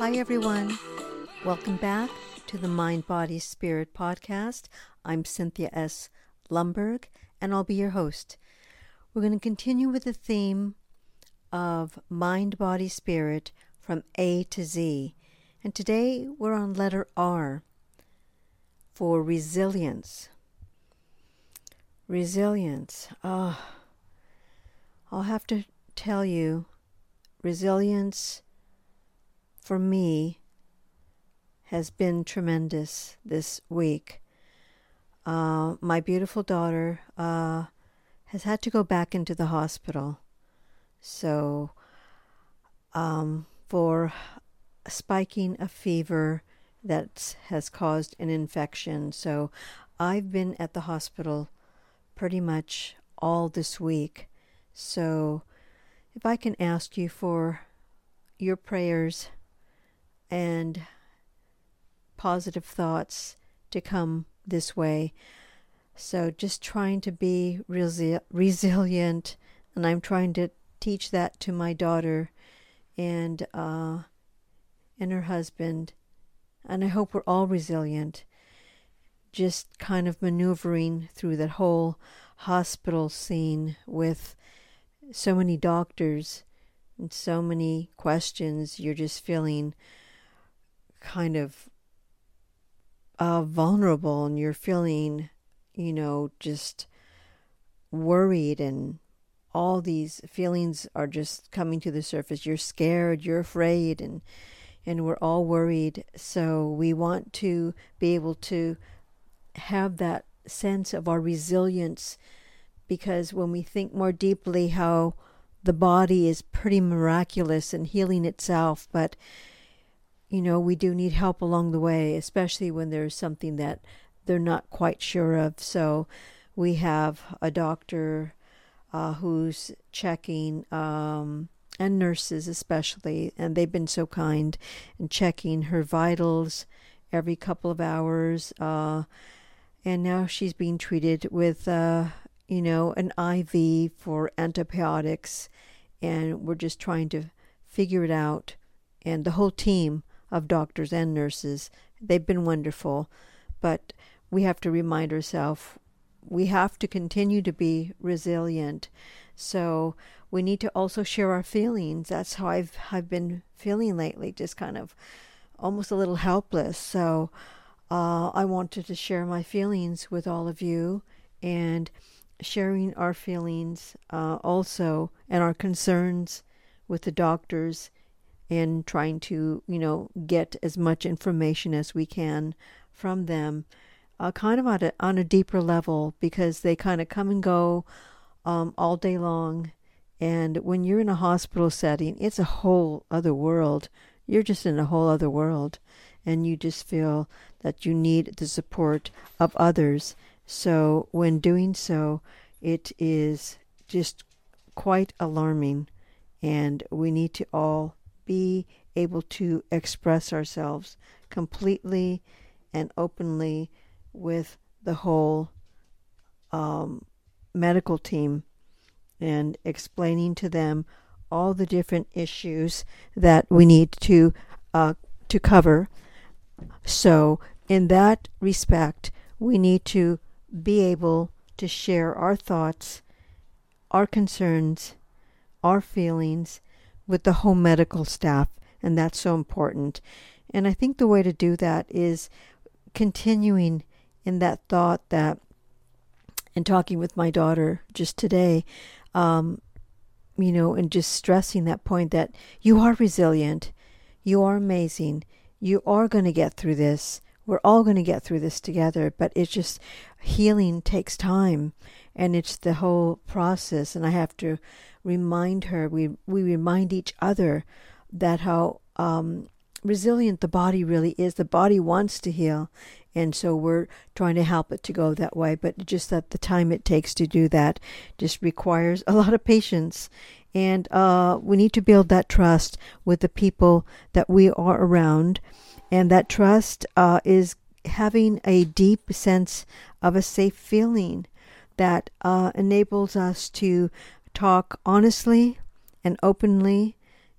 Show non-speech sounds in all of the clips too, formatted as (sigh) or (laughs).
Hi, everyone. Welcome back to the Mind, Body, Spirit podcast. I'm Cynthia S. Lumberg, and I'll be your host. We're going to continue with the theme of mind, body, spirit from A to Z. And today we're on letter R for resilience. Resilience. Ah, oh, I'll have to tell you, resilience for me has been tremendous this week. Uh, my beautiful daughter uh, has had to go back into the hospital. So, um, for spiking a fever that has caused an infection. So, I've been at the hospital pretty much all this week. So, if I can ask you for your prayers and positive thoughts to come this way. So just trying to be resi- resilient, and I'm trying to teach that to my daughter and uh, and her husband, and I hope we're all resilient. Just kind of maneuvering through that whole hospital scene with so many doctors and so many questions. You're just feeling kind of uh, vulnerable and you're feeling, you know, just worried and all these feelings are just coming to the surface. You're scared, you're afraid, and and we're all worried. So we want to be able to have that sense of our resilience because when we think more deeply how the body is pretty miraculous in healing itself, but you know, we do need help along the way, especially when there's something that they're not quite sure of. So we have a doctor uh, who's checking, um, and nurses especially, and they've been so kind in checking her vitals every couple of hours. Uh, and now she's being treated with, uh, you know, an IV for antibiotics, and we're just trying to figure it out. And the whole team of doctors and nurses. They've been wonderful, but we have to remind ourselves we have to continue to be resilient. So we need to also share our feelings. That's how I've I've been feeling lately, just kind of almost a little helpless. So uh, I wanted to share my feelings with all of you and sharing our feelings uh, also and our concerns with the doctors in trying to, you know, get as much information as we can from them, uh, kind of on a, on a deeper level because they kind of come and go um, all day long. And when you're in a hospital setting, it's a whole other world. You're just in a whole other world. And you just feel that you need the support of others. So, when doing so, it is just quite alarming. And we need to all be able to express ourselves completely and openly with the whole um, medical team and explaining to them all the different issues that we need to uh, to cover. So, in that respect, we need to be able to share our thoughts, our concerns, our feelings, with the home medical staff, and that's so important. And I think the way to do that is continuing in that thought that, and talking with my daughter just today, um, you know, and just stressing that point that you are resilient, you are amazing, you are going to get through this. We're all going to get through this together, but it's just healing takes time and it's the whole process. And I have to remind her, we, we remind each other that how um, resilient the body really is. The body wants to heal. And so we're trying to help it to go that way. But just that the time it takes to do that just requires a lot of patience. And uh, we need to build that trust with the people that we are around. And that trust uh, is having a deep sense of a safe feeling that uh, enables us to talk honestly and openly,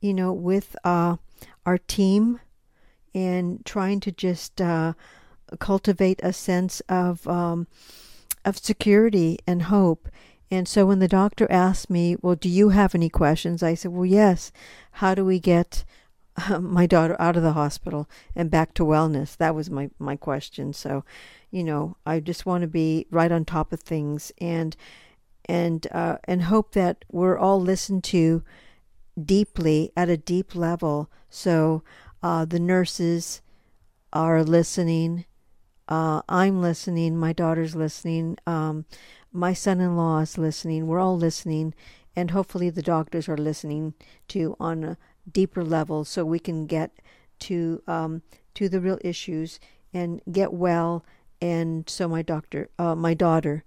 you know, with uh, our team and trying to just uh, cultivate a sense of um, of security and hope. And so when the doctor asked me, "Well, do you have any questions?" I said, "Well, yes. How do we get my daughter out of the hospital and back to wellness?" That was my my question. So, you know, I just want to be right on top of things and and uh, and hope that we're all listened to deeply at a deep level. So uh, the nurses are listening. Uh, I'm listening. My daughter's listening. Um, my son-in-law is listening. We're all listening, and hopefully the doctors are listening to on a deeper level, so we can get to um, to the real issues and get well, and so my doctor, uh, my daughter,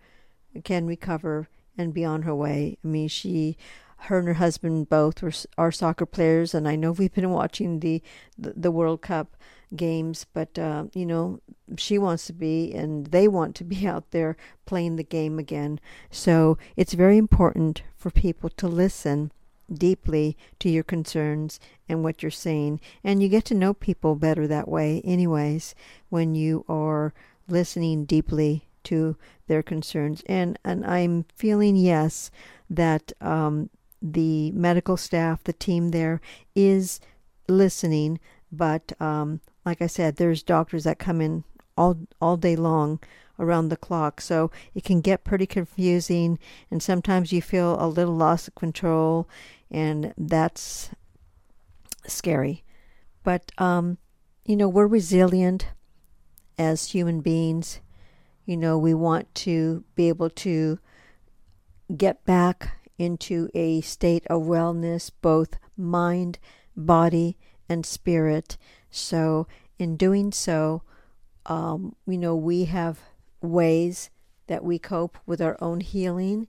can recover and be on her way. I mean, she, her and her husband both were are soccer players, and I know we've been watching the the, the World Cup games, but uh, you know, she wants to be, and they want to be (laughs) out there playing the game again. So it's very important for people to listen deeply to your concerns and what you're saying, and you get to know people better that way, anyways, when you are listening deeply to their concerns. And and I'm feeling yes that um, the medical staff, the team there, is listening. But um, like I said, there's doctors that come in all all day long around the clock. So it can get pretty confusing, and sometimes you feel a little loss of control, and that's scary. But um, you know, we're resilient as human beings, you know, we want to be able to get back into a state of wellness, both mind, body, and spirit. So, in doing so, um, you know, we have ways that we cope with our own healing.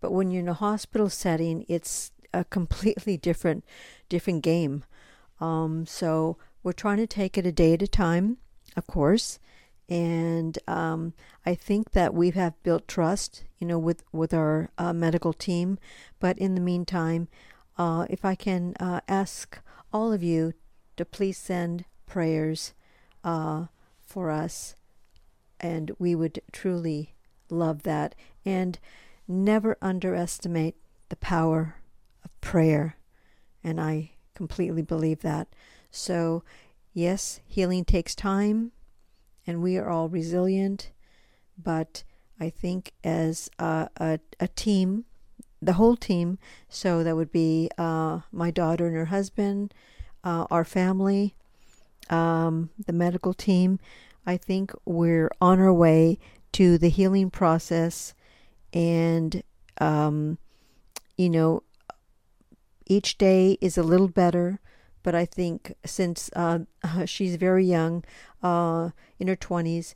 But when you're in a hospital setting, it's a completely (laughs) different, different game. Um, so we're trying to take it a day at a time, of course, and um, I think that we have built trust, you know, with with our uh, medical team. But in the meantime, uh, if I can uh, ask all of you to please send prayers uh, for us, and we would truly love that. And never underestimate the power of prayer, and I completely believe that. So, yes, healing takes time and we are all resilient. But I think as a, a, a team, the whole team, so that would be uh, my daughter and her husband, uh, our family, um, the medical team. I think we're on our way to the healing process, and um, you know, each day is a little better. But I think since uh, (laughs) she's very young, uh, in her 20s,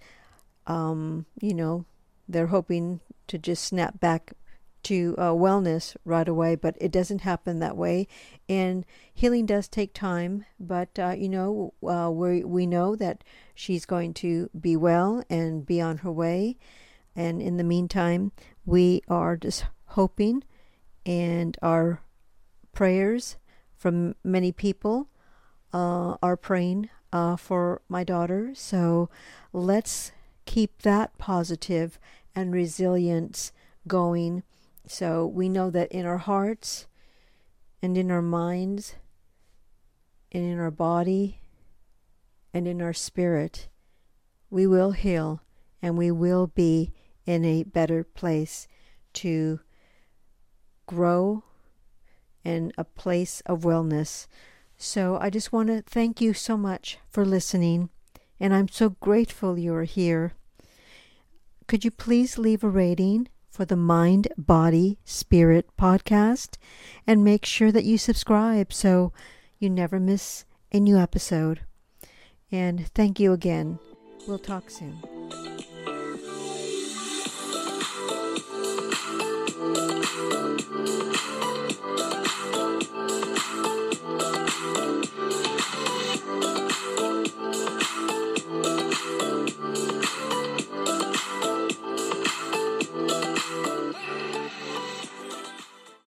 um, you know, they're hoping to just snap back to uh, wellness right away, but it doesn't happen that way. And healing does take time, but uh, you know, uh, we we know that she's going to be well and be on her way. And in the meantime, we are just hoping, and our prayers from many people uh, are praying uh, for my daughter. So let's keep that positive and resilience going. So we know that in our hearts and in our minds and in our body and in our spirit, we will heal and we will be in a better place to grow in a place of wellness. So I just want to thank you so much for listening, and I'm so grateful you're here. Could you please leave a rating for the Mind, Body, Spirit podcast and make sure that you subscribe so you never miss a new episode? And thank you again. We'll talk soon.